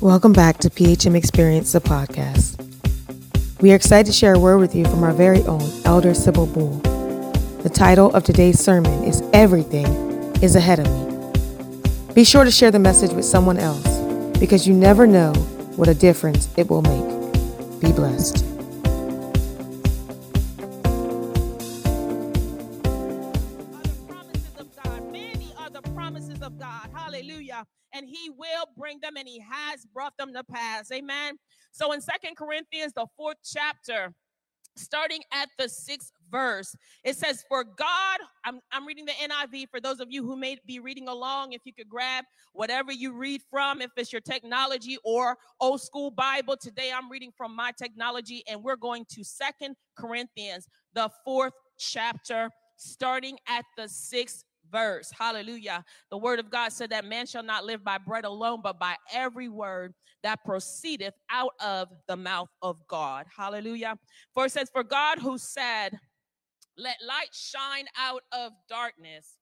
Welcome back to PHM Experience, the podcast. We are excited to share a word with you from our very own Elder Sybil Bull. The title of today's sermon is Everything is Ahead of Me. Be sure to share the message with someone else because you never know what a difference it will make. Be blessed. He has brought them to pass. Amen. So in Second Corinthians, the fourth chapter, starting at the sixth verse, it says, For God, I'm, I'm reading the NIV for those of you who may be reading along. If you could grab whatever you read from, if it's your technology or old school Bible. Today I'm reading from my technology, and we're going to Second Corinthians, the fourth chapter, starting at the sixth verse. Hallelujah. The word of God said that man shall not live by bread alone, but by every word that proceedeth out of the mouth of God. Hallelujah. For it says, For God who said, Let light shine out of darkness,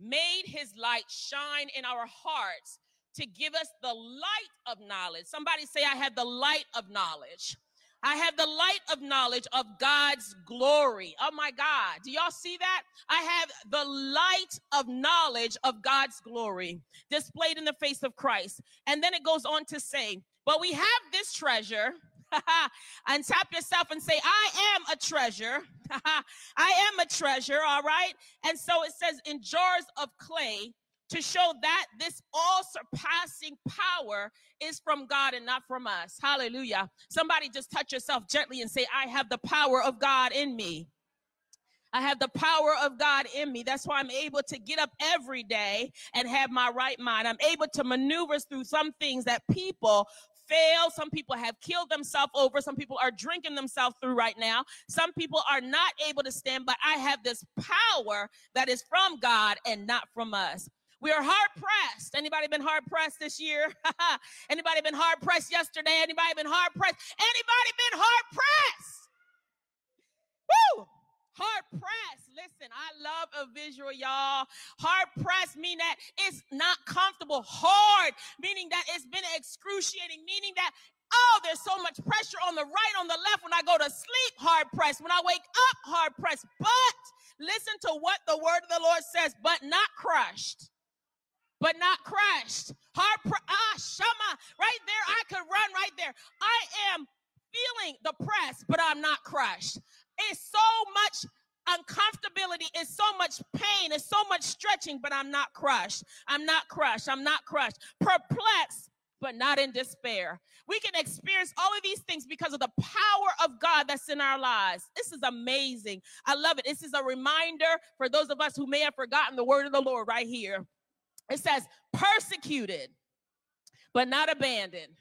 made his light shine in our hearts to give us the light of knowledge. Somebody say, I have the light of knowledge. I have the light of knowledge of God's glory. Oh my God. Do y'all see that? I have the light of knowledge of God's glory displayed in the face of Christ. And then it goes on to say, But we have this treasure. and tap yourself and say, I am a treasure. I am a treasure. All right. And so it says, in jars of clay to show that this all surpassing power is from God and not from us. Hallelujah. Somebody just touch yourself gently and say, I have the power of God in me. I have the power of God in me. That's why I'm able to get up every day and have my right mind. I'm able to maneuver through some things that people fail. Some people have killed themselves over. Some people are drinking themselves through right now. Some people are not able to stand, but I have this power that is from God and not from us. We are hard pressed. Anybody been hard pressed this year? Anybody been hard pressed yesterday? Anybody been hard pressed? Anybody been hard pressed? Woo! Hard pressed. Listen, I love a visual, y'all. Hard pressed meaning that it's not comfortable. Hard meaning that it's been excruciating, meaning that oh, there's so much pressure on the right, on the left. When I go to sleep, hard pressed. When I wake up, hard pressed. But listen to what the word of the Lord says, but not crushed but not crushed. Hard, pr- ah, shama, right there. I could run right there. I am feeling the press, but I'm not crushed. It's so much uncomfortability, it's so much pain, it's so much stretching, but I'm not crushed. I'm not crushed. I'm not crushed. Perplexed, but not in despair. We can experience all of these things because of the power of God that's in our lives. This is amazing. I love it. This is a reminder for those of us who may have forgotten the word of the Lord right here. It says, persecuted, but not abandoned.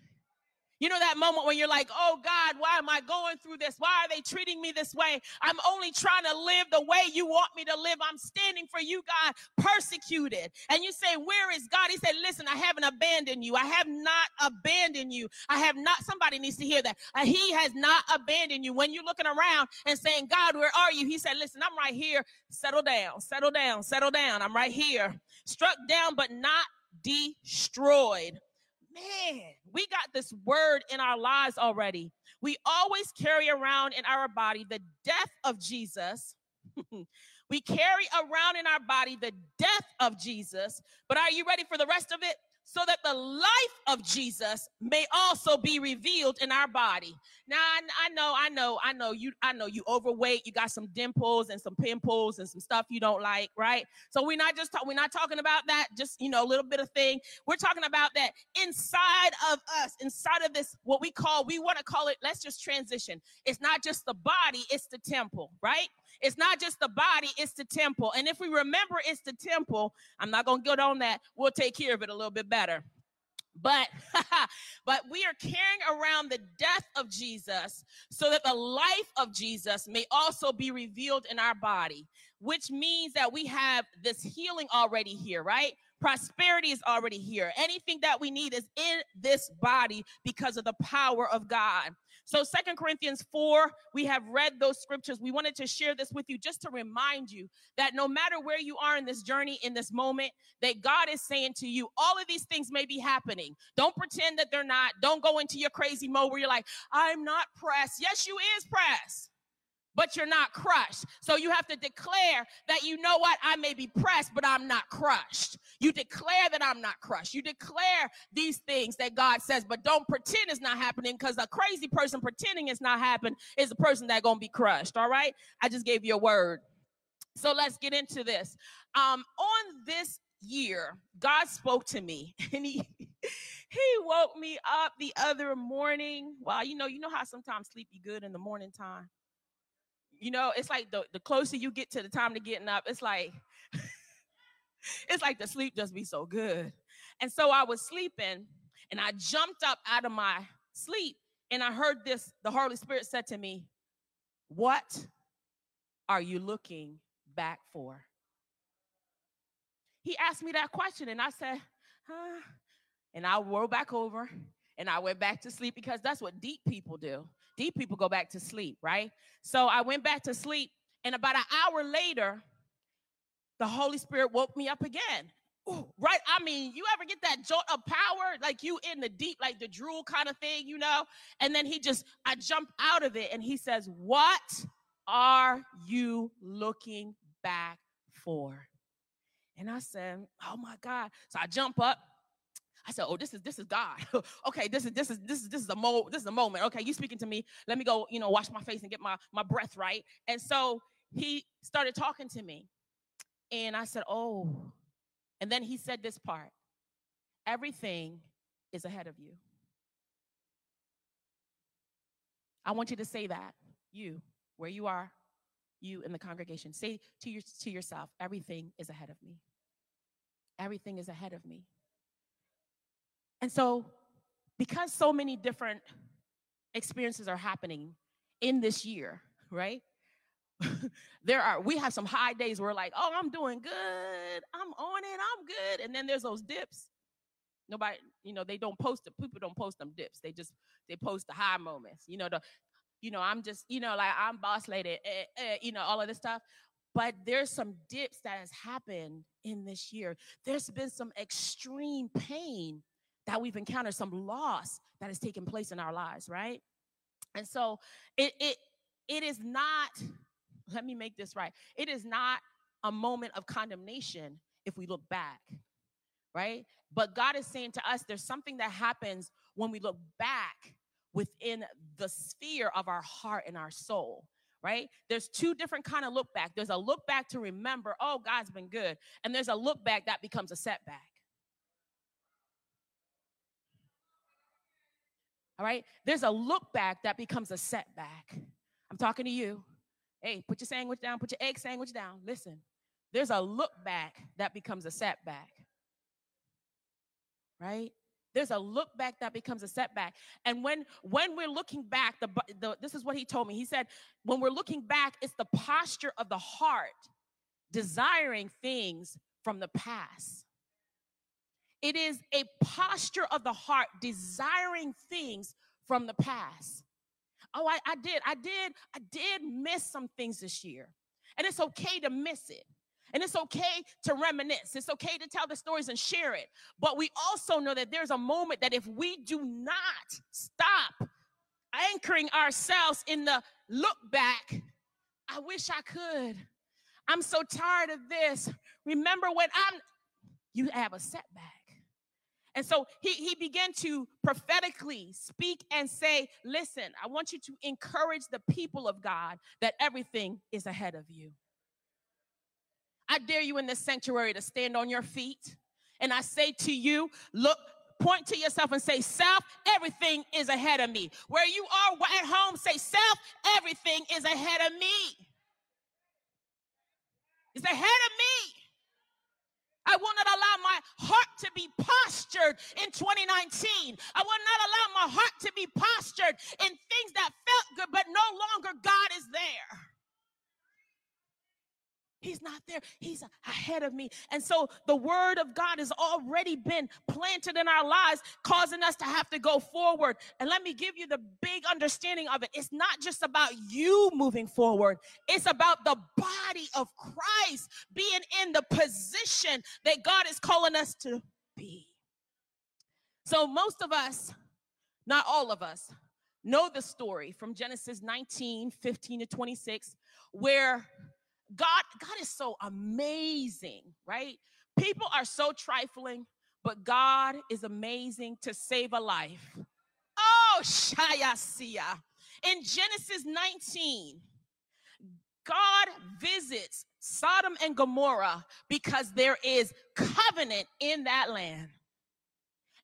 You know that moment when you're like, oh God, why am I going through this? Why are they treating me this way? I'm only trying to live the way you want me to live. I'm standing for you, God, persecuted. And you say, where is God? He said, listen, I haven't abandoned you. I have not abandoned you. I have not, somebody needs to hear that. Uh, he has not abandoned you. When you're looking around and saying, God, where are you? He said, listen, I'm right here. Settle down, settle down, settle down. I'm right here. Struck down, but not destroyed man, we got this word in our lives already. We always carry around in our body the death of Jesus. we carry around in our body the death of Jesus. But are you ready for the rest of it? So that the life of Jesus may also be revealed in our body. Now, I, I, know, I know, I know you, I know you overweight, you got some dimples and some pimples and some stuff you don't like, right? So we're not just talking, we're not talking about that, just you know, a little bit of thing. We're talking about that inside of us, inside of this, what we call, we want to call it, let's just transition. It's not just the body, it's the temple, right? It's not just the body, it's the temple. And if we remember it's the temple, I'm not going to get on that. We'll take care of it a little bit better. But but we are carrying around the death of Jesus so that the life of Jesus may also be revealed in our body, which means that we have this healing already here, right? Prosperity is already here. Anything that we need is in this body because of the power of God. So Second Corinthians 4, we have read those scriptures. We wanted to share this with you just to remind you that no matter where you are in this journey, in this moment, that God is saying to you, all of these things may be happening. Don't pretend that they're not. Don't go into your crazy mode where you're like, I'm not pressed. Yes, you is pressed but you're not crushed. So you have to declare that you know what? I may be pressed, but I'm not crushed. You declare that I'm not crushed. You declare these things that God says, but don't pretend it's not happening because a crazy person pretending it's not happening is a person that's going to be crushed. All right? I just gave you a word. So let's get into this. Um, on this year, God spoke to me and he he woke me up the other morning. Well, you know, you know how sometimes sleep be good in the morning time you know, it's like the, the closer you get to the time to getting up, it's like it's like the sleep just be so good. And so I was sleeping and I jumped up out of my sleep and I heard this the Holy Spirit said to me, "What are you looking back for?" He asked me that question and I said, "Huh?" And I rolled back over and I went back to sleep because that's what deep people do. Deep people go back to sleep, right? So I went back to sleep, and about an hour later, the Holy Spirit woke me up again. Ooh, right? I mean, you ever get that jolt of power, like you in the deep, like the drool kind of thing, you know? And then he just, I jump out of it, and he says, What are you looking back for? And I said, Oh my God. So I jump up I said, "Oh, this is this is God. okay, this is this is this is this is a mo this is a moment. Okay, you speaking to me. Let me go, you know, wash my face and get my my breath right." And so he started talking to me, and I said, "Oh," and then he said this part: "Everything is ahead of you." I want you to say that, you, where you are, you in the congregation. Say to your to yourself, "Everything is ahead of me." Everything is ahead of me. And so, because so many different experiences are happening in this year, right? there are we have some high days where like, oh, I'm doing good, I'm on it, I'm good, and then there's those dips. Nobody, you know, they don't post it. People don't post them dips. They just they post the high moments. You know, the, you know, I'm just, you know, like I'm boss lady, eh, eh, you know, all of this stuff. But there's some dips that has happened in this year. There's been some extreme pain that we've encountered some loss that has taken place in our lives, right? And so it it it is not, let me make this right. It is not a moment of condemnation if we look back, right? But God is saying to us there's something that happens when we look back within the sphere of our heart and our soul right there's two different kind of look back there's a look back to remember oh god's been good and there's a look back that becomes a setback All right. There's a look back that becomes a setback. I'm talking to you. Hey, put your sandwich down, put your egg sandwich down. Listen, there's a look back that becomes a setback. Right? There's a look back that becomes a setback. And when when we're looking back, the, the this is what he told me. He said, when we're looking back, it's the posture of the heart desiring things from the past. It is a posture of the heart desiring things from the past. Oh, I, I did, I did, I did miss some things this year. And it's okay to miss it. And it's okay to reminisce. It's okay to tell the stories and share it. But we also know that there's a moment that if we do not stop anchoring ourselves in the look back, I wish I could. I'm so tired of this. Remember when I'm, you have a setback. And so he, he began to prophetically speak and say, Listen, I want you to encourage the people of God that everything is ahead of you. I dare you in this sanctuary to stand on your feet. And I say to you, look, point to yourself and say, Self, everything is ahead of me. Where you are at home, say, Self, everything is ahead of me. It's ahead of me. I will not allow my heart to be postured in 2019. I will not allow my heart to be postured in things that felt good, but no longer God is there. He's not there. He's ahead of me. And so the word of God has already been planted in our lives, causing us to have to go forward. And let me give you the big understanding of it. It's not just about you moving forward, it's about the body of Christ being in the position that God is calling us to be. So most of us, not all of us, know the story from Genesis 19 15 to 26, where God, God is so amazing, right? People are so trifling, but God is amazing to save a life. Oh, Shayasia. In Genesis 19, God visits Sodom and Gomorrah because there is covenant in that land.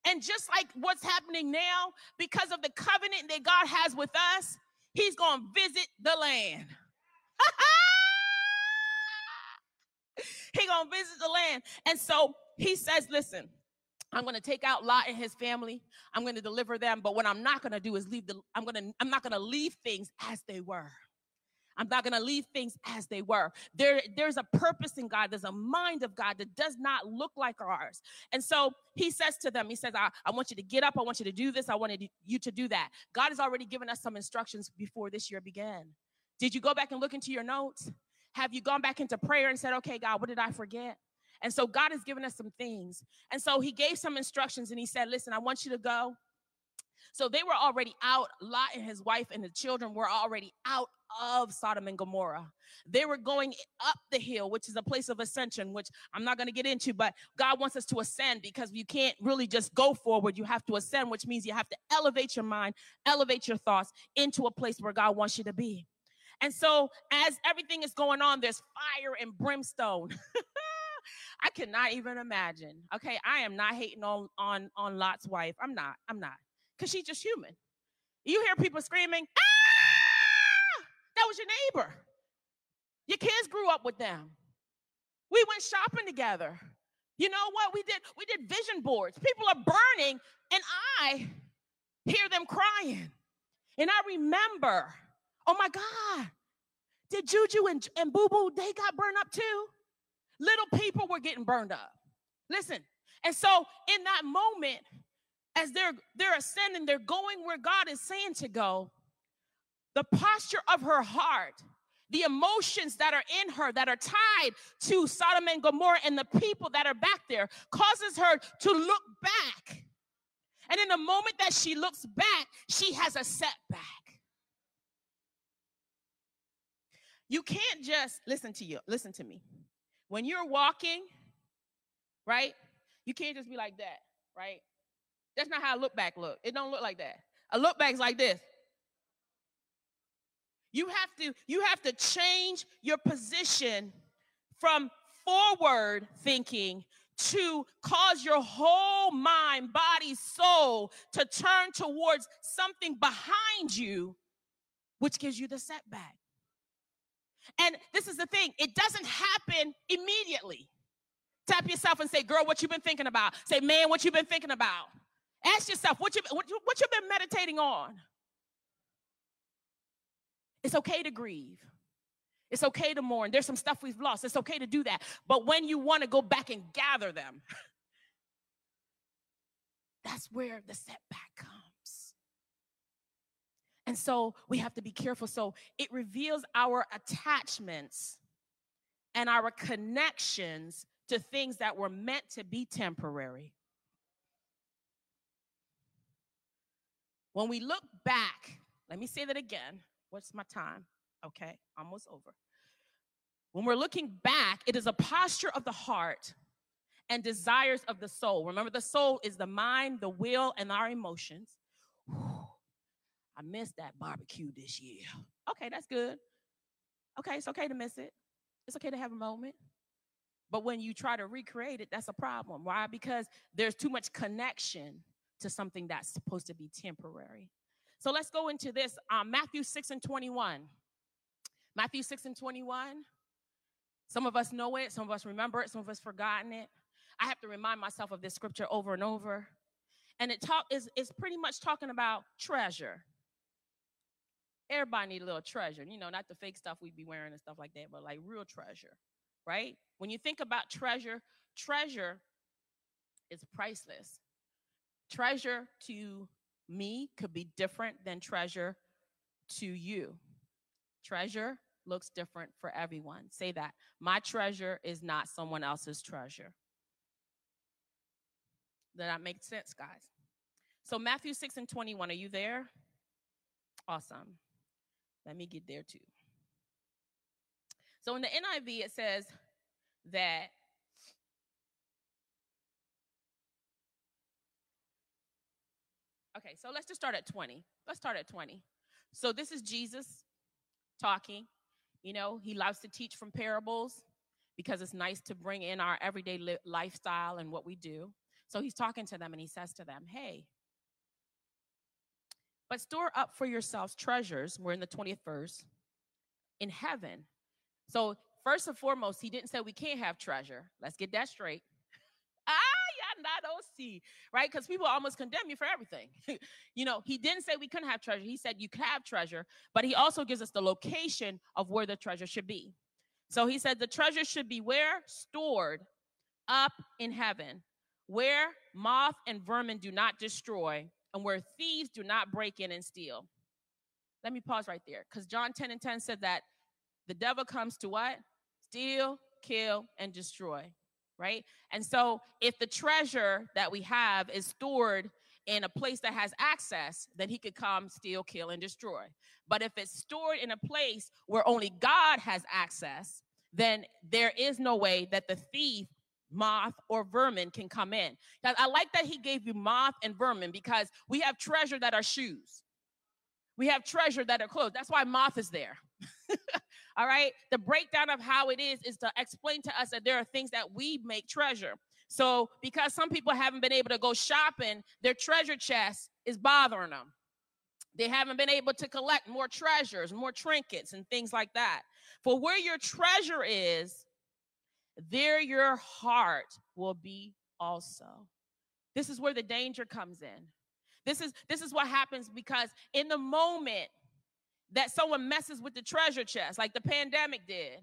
And just like what's happening now, because of the covenant that God has with us, He's going to visit the land. he gonna visit the land. And so he says, listen, I'm going to take out Lot and his family. I'm going to deliver them. But what I'm not going to do is leave the, I'm going to, I'm not going to leave things as they were. I'm not going to leave things as they were. There, there's a purpose in God. There's a mind of God that does not look like ours. And so he says to them, he says, I, I want you to get up. I want you to do this. I wanted you to do that. God has already given us some instructions before this year began. Did you go back and look into your notes? Have you gone back into prayer and said, okay, God, what did I forget? And so God has given us some things. And so he gave some instructions and he said, listen, I want you to go. So they were already out. Lot and his wife and the children were already out of Sodom and Gomorrah. They were going up the hill, which is a place of ascension, which I'm not going to get into, but God wants us to ascend because you can't really just go forward. You have to ascend, which means you have to elevate your mind, elevate your thoughts into a place where God wants you to be. And so, as everything is going on, there's fire and brimstone. I cannot even imagine. Okay, I am not hating on on on Lot's wife. I'm not. I'm not, because she's just human. You hear people screaming, "Ah!" That was your neighbor. Your kids grew up with them. We went shopping together. You know what we did? We did vision boards. People are burning, and I hear them crying. And I remember Oh my God. Did Juju and, and Boo Boo, they got burned up too? Little people were getting burned up. Listen. And so in that moment, as they're they're ascending, they're going where God is saying to go. The posture of her heart, the emotions that are in her that are tied to Sodom and Gomorrah and the people that are back there causes her to look back. And in the moment that she looks back, she has a setback. You can't just listen to you. Listen to me. When you're walking, right? You can't just be like that, right? That's not how a look back look. It don't look like that. A look back's like this. You have to you have to change your position from forward thinking to cause your whole mind, body, soul to turn towards something behind you which gives you the setback. And this is the thing, it doesn't happen immediately. Tap yourself and say, girl, what you been thinking about? Say, man, what you been thinking about? Ask yourself, what you, what you, what you been meditating on? It's okay to grieve. It's okay to mourn. There's some stuff we've lost. It's okay to do that. But when you want to go back and gather them, that's where the setback comes. And so we have to be careful. So it reveals our attachments and our connections to things that were meant to be temporary. When we look back, let me say that again. What's my time? Okay, almost over. When we're looking back, it is a posture of the heart and desires of the soul. Remember, the soul is the mind, the will, and our emotions. I missed that barbecue this year. Okay, that's good. Okay, it's okay to miss it. It's okay to have a moment. But when you try to recreate it, that's a problem. Why? Because there's too much connection to something that's supposed to be temporary. So let's go into this um, Matthew 6 and 21. Matthew 6 and 21. Some of us know it, some of us remember it, some of us forgotten it. I have to remind myself of this scripture over and over. And it talk is, is pretty much talking about treasure everybody need a little treasure. You know, not the fake stuff we'd be wearing and stuff like that, but like real treasure. right? When you think about treasure, treasure is priceless. Treasure to me could be different than treasure to you. Treasure looks different for everyone. Say that. My treasure is not someone else's treasure. Does that make sense, guys? So, Matthew 6 and 21, are you there? Awesome. Let me get there too. So, in the NIV, it says that Okay, so let's just start at 20. Let's start at 20. So this is Jesus talking. You know, he loves to teach from parables because it's nice to bring in our everyday li- lifestyle and what we do. So he's talking to them and he says to them, Hey, but store up for yourselves treasures. We're in the 20th verse in heaven. So, first and foremost, he didn't say we can't have treasure. Let's get that straight. ah, yeah, not see, right? Because people almost condemn you for everything. you know, he didn't say we couldn't have treasure. He said you could have treasure, but he also gives us the location of where the treasure should be. So he said the treasure should be where? Stored up in heaven, where moth and vermin do not destroy, and where thieves do not break in and steal. Let me pause right there because John 10 and 10 said that the devil comes to what? Steal, kill, and destroy, right? And so if the treasure that we have is stored in a place that has access, then he could come, steal, kill, and destroy. But if it's stored in a place where only God has access, then there is no way that the thief moth or vermin can come in. I like that he gave you moth and vermin because we have treasure that are shoes. We have treasure that are clothes. That's why moth is there. All right. The breakdown of how it is is to explain to us that there are things that we make treasure. So, because some people haven't been able to go shopping, their treasure chest is bothering them. They haven't been able to collect more treasures, more trinkets, and things like that. For where your treasure is, there your heart will be also. This is where the danger comes in. This is this is what happens because in the moment that someone messes with the treasure chest, like the pandemic did,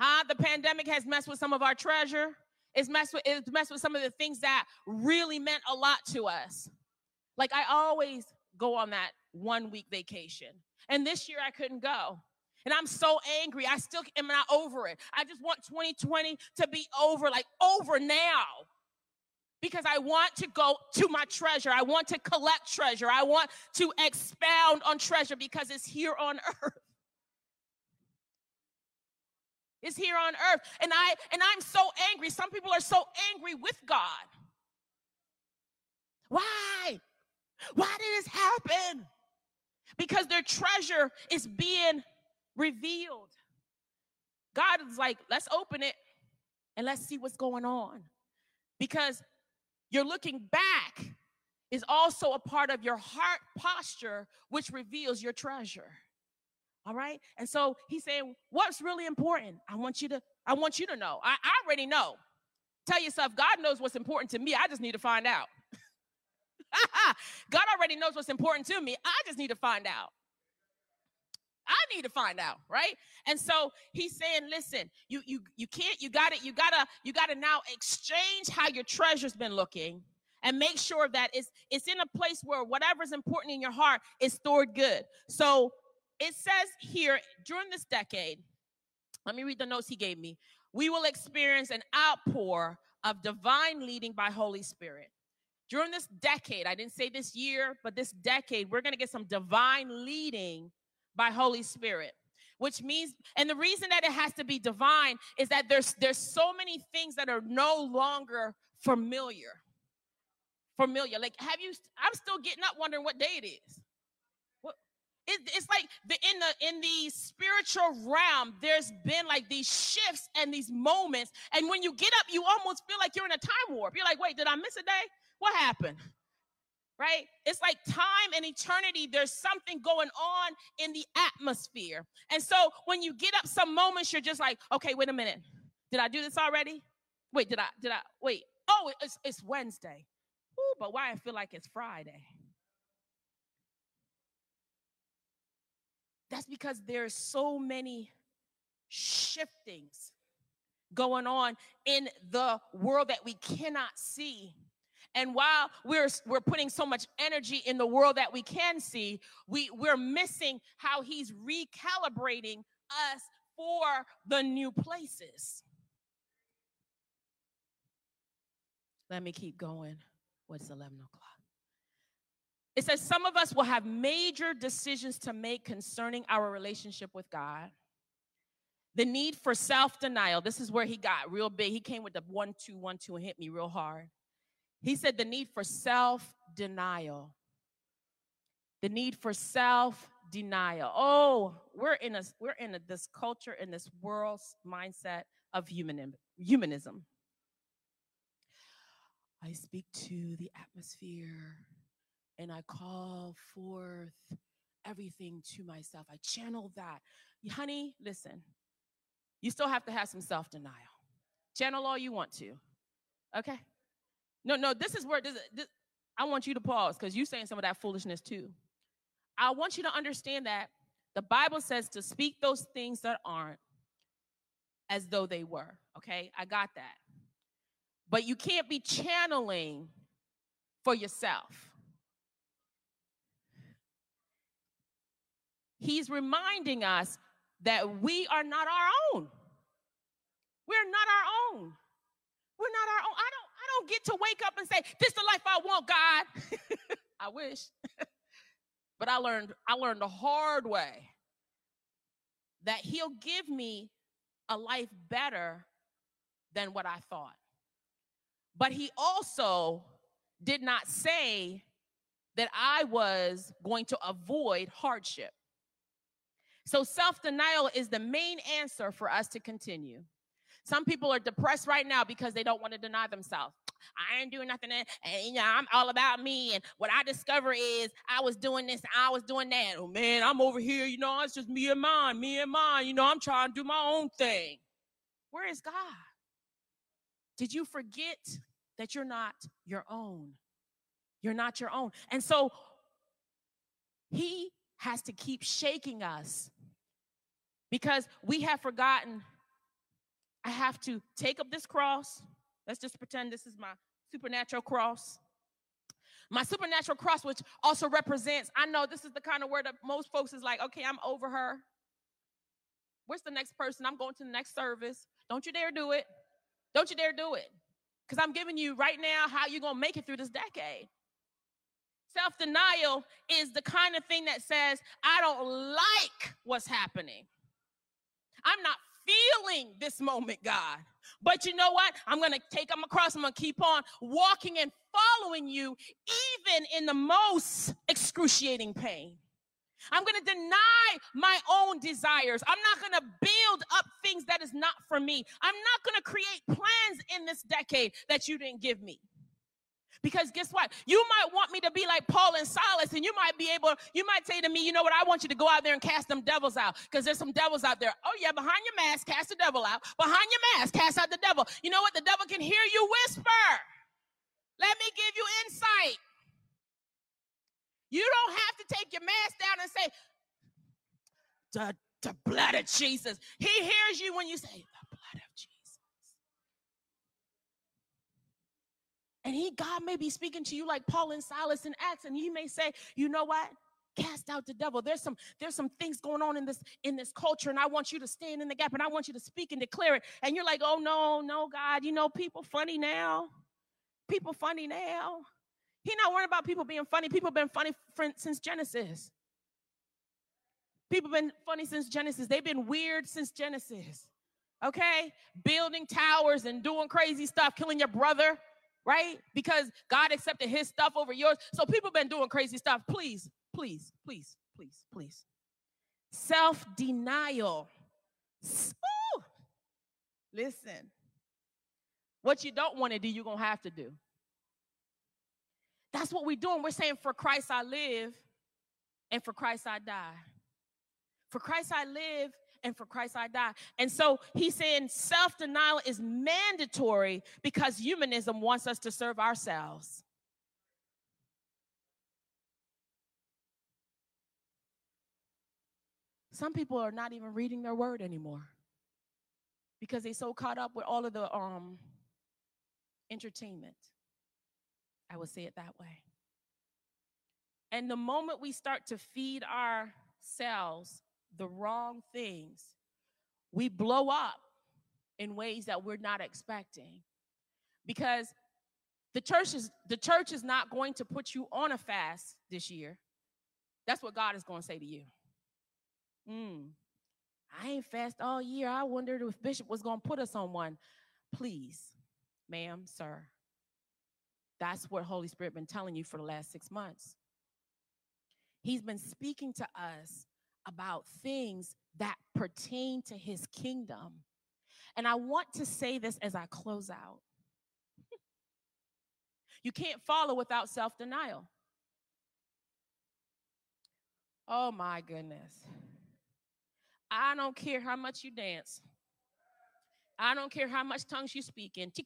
huh? The pandemic has messed with some of our treasure. It's messed with it's messed with some of the things that really meant a lot to us. Like I always go on that one week vacation, and this year I couldn't go. And I'm so angry. I still am not over it. I just want 2020 to be over, like over now. Because I want to go to my treasure. I want to collect treasure. I want to expound on treasure because it's here on earth. It's here on earth. And I and I'm so angry. Some people are so angry with God. Why? Why did this happen? Because their treasure is being revealed. God is like, let's open it and let's see what's going on. Because you're looking back is also a part of your heart posture, which reveals your treasure. All right. And so he's saying, what's really important? I want you to, I want you to know. I, I already know. Tell yourself, God knows what's important to me. I just need to find out. God already knows what's important to me. I just need to find out. I need to find out, right? And so he's saying, listen, you you you can't, you got it, you gotta, you gotta now exchange how your treasure's been looking and make sure that it's it's in a place where whatever's important in your heart is stored good. So it says here during this decade, let me read the notes he gave me. We will experience an outpour of divine leading by Holy Spirit. During this decade, I didn't say this year, but this decade, we're going to get some divine leading by Holy Spirit which means and the reason that it has to be divine is that there's there's so many things that are no longer familiar. Familiar like have you i'm still getting up wondering what day it is. What it, it's like the in the in the spiritual realm there's been like these shifts and these moments and when you get up you almost feel like you're in a time warp. You're like wait did i miss a day? What happened right? It's like time and eternity. There's something going on in the atmosphere. And so when you get up some moments, you're just like, okay, wait a minute. Did I do this already? Wait, did I, did I, wait. Oh, it's, it's Wednesday. Ooh, but why I feel like it's Friday? That's because there's so many shiftings going on in the world that we cannot see. And while we're we're putting so much energy in the world that we can see, we we're missing how he's recalibrating us for the new places. Let me keep going. What's 11 o'clock? It says some of us will have major decisions to make concerning our relationship with God. The need for self denial. This is where he got real big. He came with the one, two, one, two, and hit me real hard. He said the need for self denial. The need for self denial. Oh, we're in a we're in a, this culture in this world's mindset of humanism. Humanism. I speak to the atmosphere and I call forth everything to myself. I channel that. Honey, listen, you still have to have some self denial. Channel all you want to. Okay? No, no, this is where this, this I want you to pause because you're saying some of that foolishness too. I want you to understand that the Bible says to speak those things that aren't as though they were. Okay? I got that. But you can't be channeling for yourself. He's reminding us that we are not our own. We're not our own. We're not our own. I don't don't get to wake up and say, "This is the life I want, God." I wish. but I learned I learned the hard way that he'll give me a life better than what I thought. But he also did not say that I was going to avoid hardship. So self denial is the main answer for us to continue. Some people are depressed right now because they don't want to deny themselves. I ain't doing nothing, and, and you know I'm all about me. And what I discover is I was doing this, I was doing that. Oh man, I'm over here. You know, it's just me and mine, me and mine. You know, I'm trying to do my own thing. Where is God? Did you forget that you're not your own? You're not your own, and so He has to keep shaking us because we have forgotten I have to take up this cross. Let's just pretend this is my supernatural cross. My supernatural cross, which also represents, I know this is the kind of word that most folks is like, okay, I'm over her. Where's the next person? I'm going to the next service. Don't you dare do it. Don't you dare do it. Because I'm giving you right now how you're going to make it through this decade. Self denial is the kind of thing that says, I don't like what's happening. I'm not feeling this moment, God. But you know what? I'm going to take them across. I'm going to keep on walking and following you, even in the most excruciating pain. I'm going to deny my own desires. I'm not going to build up things that is not for me. I'm not going to create plans in this decade that you didn't give me. Because guess what? You might want me to be like Paul and Silas, and you might be able, you might say to me, you know what? I want you to go out there and cast them devils out because there's some devils out there. Oh, yeah, behind your mask, cast the devil out. Behind your mask, cast out the devil. You know what? The devil can hear you whisper. Let me give you insight. You don't have to take your mask down and say, the, the blood of Jesus. He hears you when you say, the blood of Jesus. And he, God may be speaking to you like Paul and Silas in Acts, and he may say, you know what? Cast out the devil. There's some, there's some things going on in this, in this culture, and I want you to stand in the gap and I want you to speak and declare it. And you're like, oh no, no, God, you know, people funny now. People funny now. He not worried about people being funny. People been funny since Genesis. People been funny since Genesis. They've been weird since Genesis. Okay? Building towers and doing crazy stuff, killing your brother right? Because God accepted his stuff over yours. So people been doing crazy stuff. Please, please, please, please, please. Self-denial. Ooh. Listen. What you don't want to do, you're going to have to do. That's what we're doing. We're saying, for Christ I live, and for Christ I die. For Christ I live, and for Christ I die. And so he's saying self denial is mandatory because humanism wants us to serve ourselves. Some people are not even reading their word anymore. because they're so caught up with all of the um entertainment. I would say it that way. And the moment we start to feed ourselves the wrong things, we blow up in ways that we're not expecting. Because the church is the church is not going to put you on a fast this year. That's what God is going to say to you. Mm, I ain't fast all year. I wondered if Bishop was going to put us on one. Please, ma'am, sir. That's what Holy Spirit been telling you for the last 6 months. He's been speaking to us about things that pertain to his kingdom. And I want to say this as I close out. you can't follow without self denial. Oh my goodness. I don't care how much you dance. I don't care how much tongues you speak in. If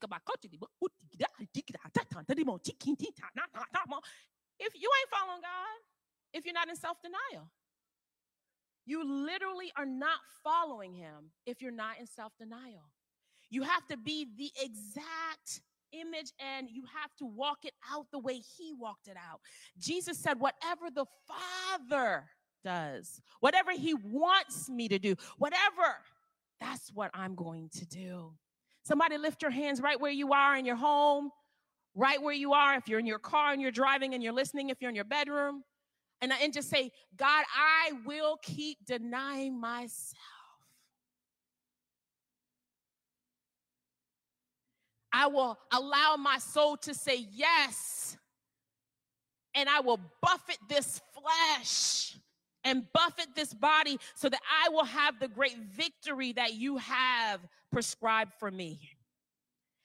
you ain't following God, if you're not in self denial, you literally are not following Him if you're not in self denial. You have to be the exact image and you have to walk it out the way He walked it out. Jesus said, Whatever the Father does, whatever He wants me to do, whatever, that's what I'm going to do. Somebody lift your hands right where you are in your home, right where you are. If you're in your car and you're driving and you're listening, if you're in your bedroom, and, and just say, God, I will keep denying myself. I will allow my soul to say yes. And I will buffet this flesh and buffet this body so that I will have the great victory that you have prescribed for me.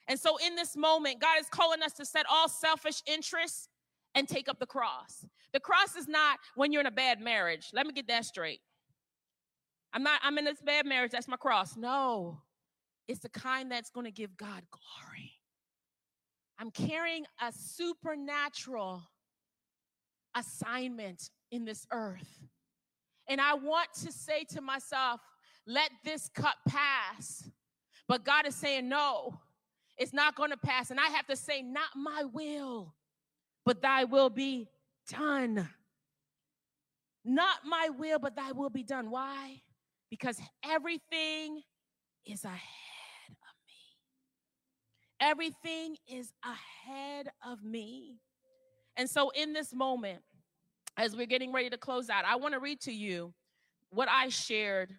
And so, in this moment, God is calling us to set all selfish interests and take up the cross. The cross is not when you're in a bad marriage. Let me get that straight. I'm not, I'm in this bad marriage, that's my cross. No, it's the kind that's going to give God glory. I'm carrying a supernatural assignment in this earth. And I want to say to myself, let this cup pass. But God is saying, no, it's not going to pass. And I have to say, not my will, but thy will be done. Not my will, but thy will be done. Why? Because everything is ahead of me. Everything is ahead of me. And so, in this moment, as we're getting ready to close out, I want to read to you what I shared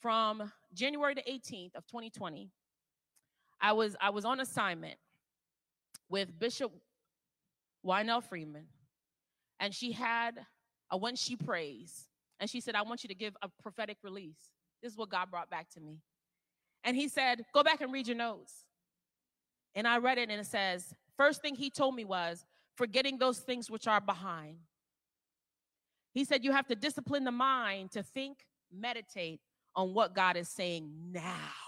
from January the 18th of 2020. I was I was on assignment with Bishop Wynell Freeman, and she had a when she prays, and she said, I want you to give a prophetic release. This is what God brought back to me. And he said, Go back and read your notes. And I read it, and it says, First thing he told me was, forgetting those things which are behind. He said, You have to discipline the mind to think, meditate on what God is saying now.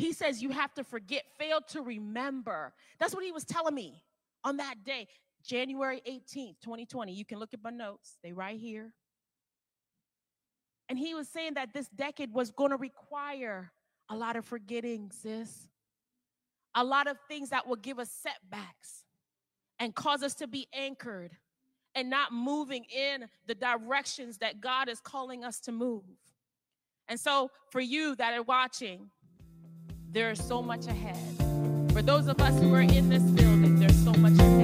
He says, You have to forget, fail to remember. That's what he was telling me on that day, January 18th, 2020. You can look at my notes, they right here. And he was saying that this decade was going to require a lot of forgetting, sis. A lot of things that will give us setbacks and cause us to be anchored and not moving in the directions that God is calling us to move. And so, for you that are watching, there is so much ahead. For those of us who are in this building, there's so much ahead.